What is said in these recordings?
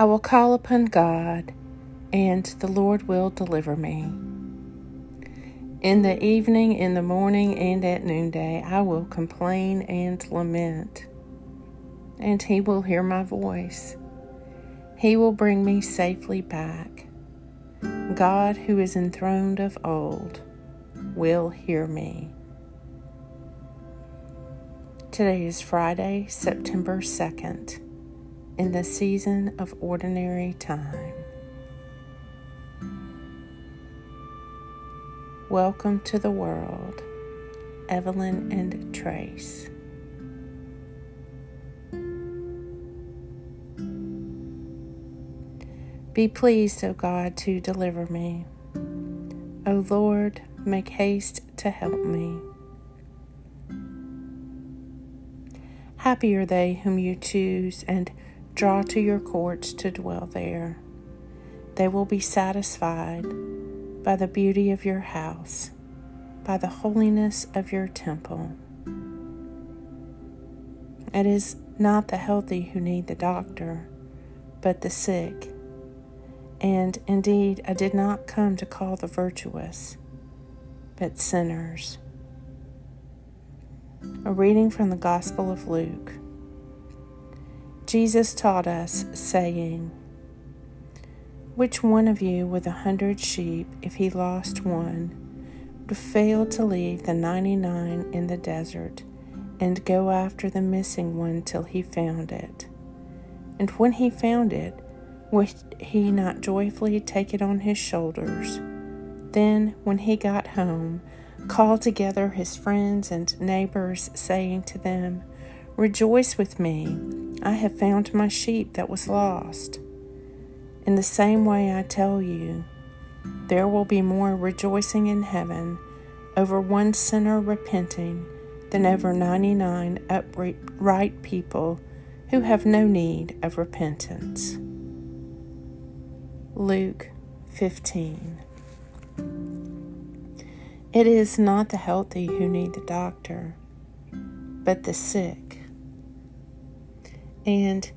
I will call upon God, and the Lord will deliver me. In the evening, in the morning, and at noonday, I will complain and lament, and He will hear my voice. He will bring me safely back. God, who is enthroned of old, will hear me. Today is Friday, September 2nd in the season of ordinary time. Welcome to the world, Evelyn and Trace. Be pleased, O God, to deliver me. O Lord, make haste to help me. Happy are they whom you choose and Draw to your courts to dwell there. They will be satisfied by the beauty of your house, by the holiness of your temple. It is not the healthy who need the doctor, but the sick. And indeed, I did not come to call the virtuous, but sinners. A reading from the Gospel of Luke. Jesus taught us, saying, Which one of you with a hundred sheep, if he lost one, would fail to leave the ninety nine in the desert and go after the missing one till he found it? And when he found it, would he not joyfully take it on his shoulders? Then, when he got home, call together his friends and neighbors, saying to them, Rejoice with me, I have found my sheep that was lost. In the same way, I tell you, there will be more rejoicing in heaven over one sinner repenting than over 99 upright people who have no need of repentance. Luke 15. It is not the healthy who need the doctor, but the sick. And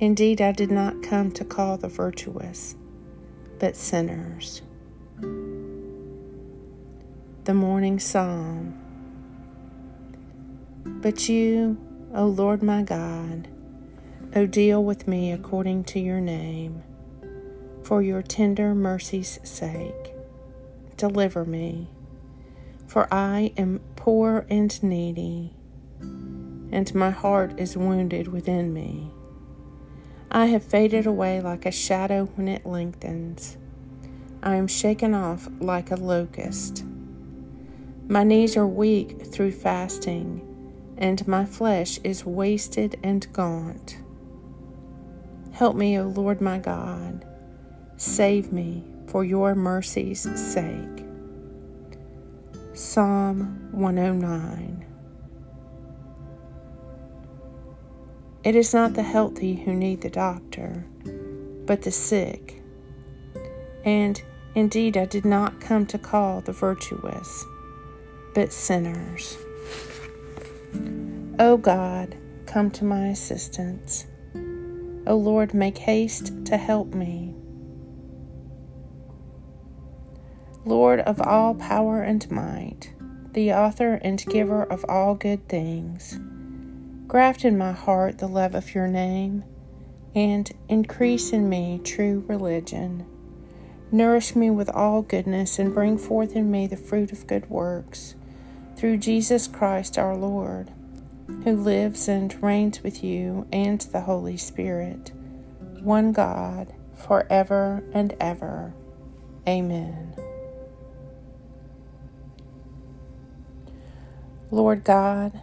indeed, I did not come to call the virtuous, but sinners. The Morning Psalm. But you, O Lord my God, O deal with me according to your name, for your tender mercy's sake. Deliver me, for I am poor and needy and my heart is wounded within me. I have faded away like a shadow when it lengthens. I am shaken off like a locust. My knees are weak through fasting, and my flesh is wasted and gaunt. Help me, O Lord my God. Save me for your mercy's sake. Psalm 109 It is not the healthy who need the doctor, but the sick. And indeed, I did not come to call the virtuous, but sinners. O God, come to my assistance. O Lord, make haste to help me. Lord of all power and might, the author and giver of all good things, Graft in my heart the love of your name, and increase in me true religion. Nourish me with all goodness, and bring forth in me the fruit of good works, through Jesus Christ our Lord, who lives and reigns with you and the Holy Spirit, one God, for ever and ever. Amen. Lord God,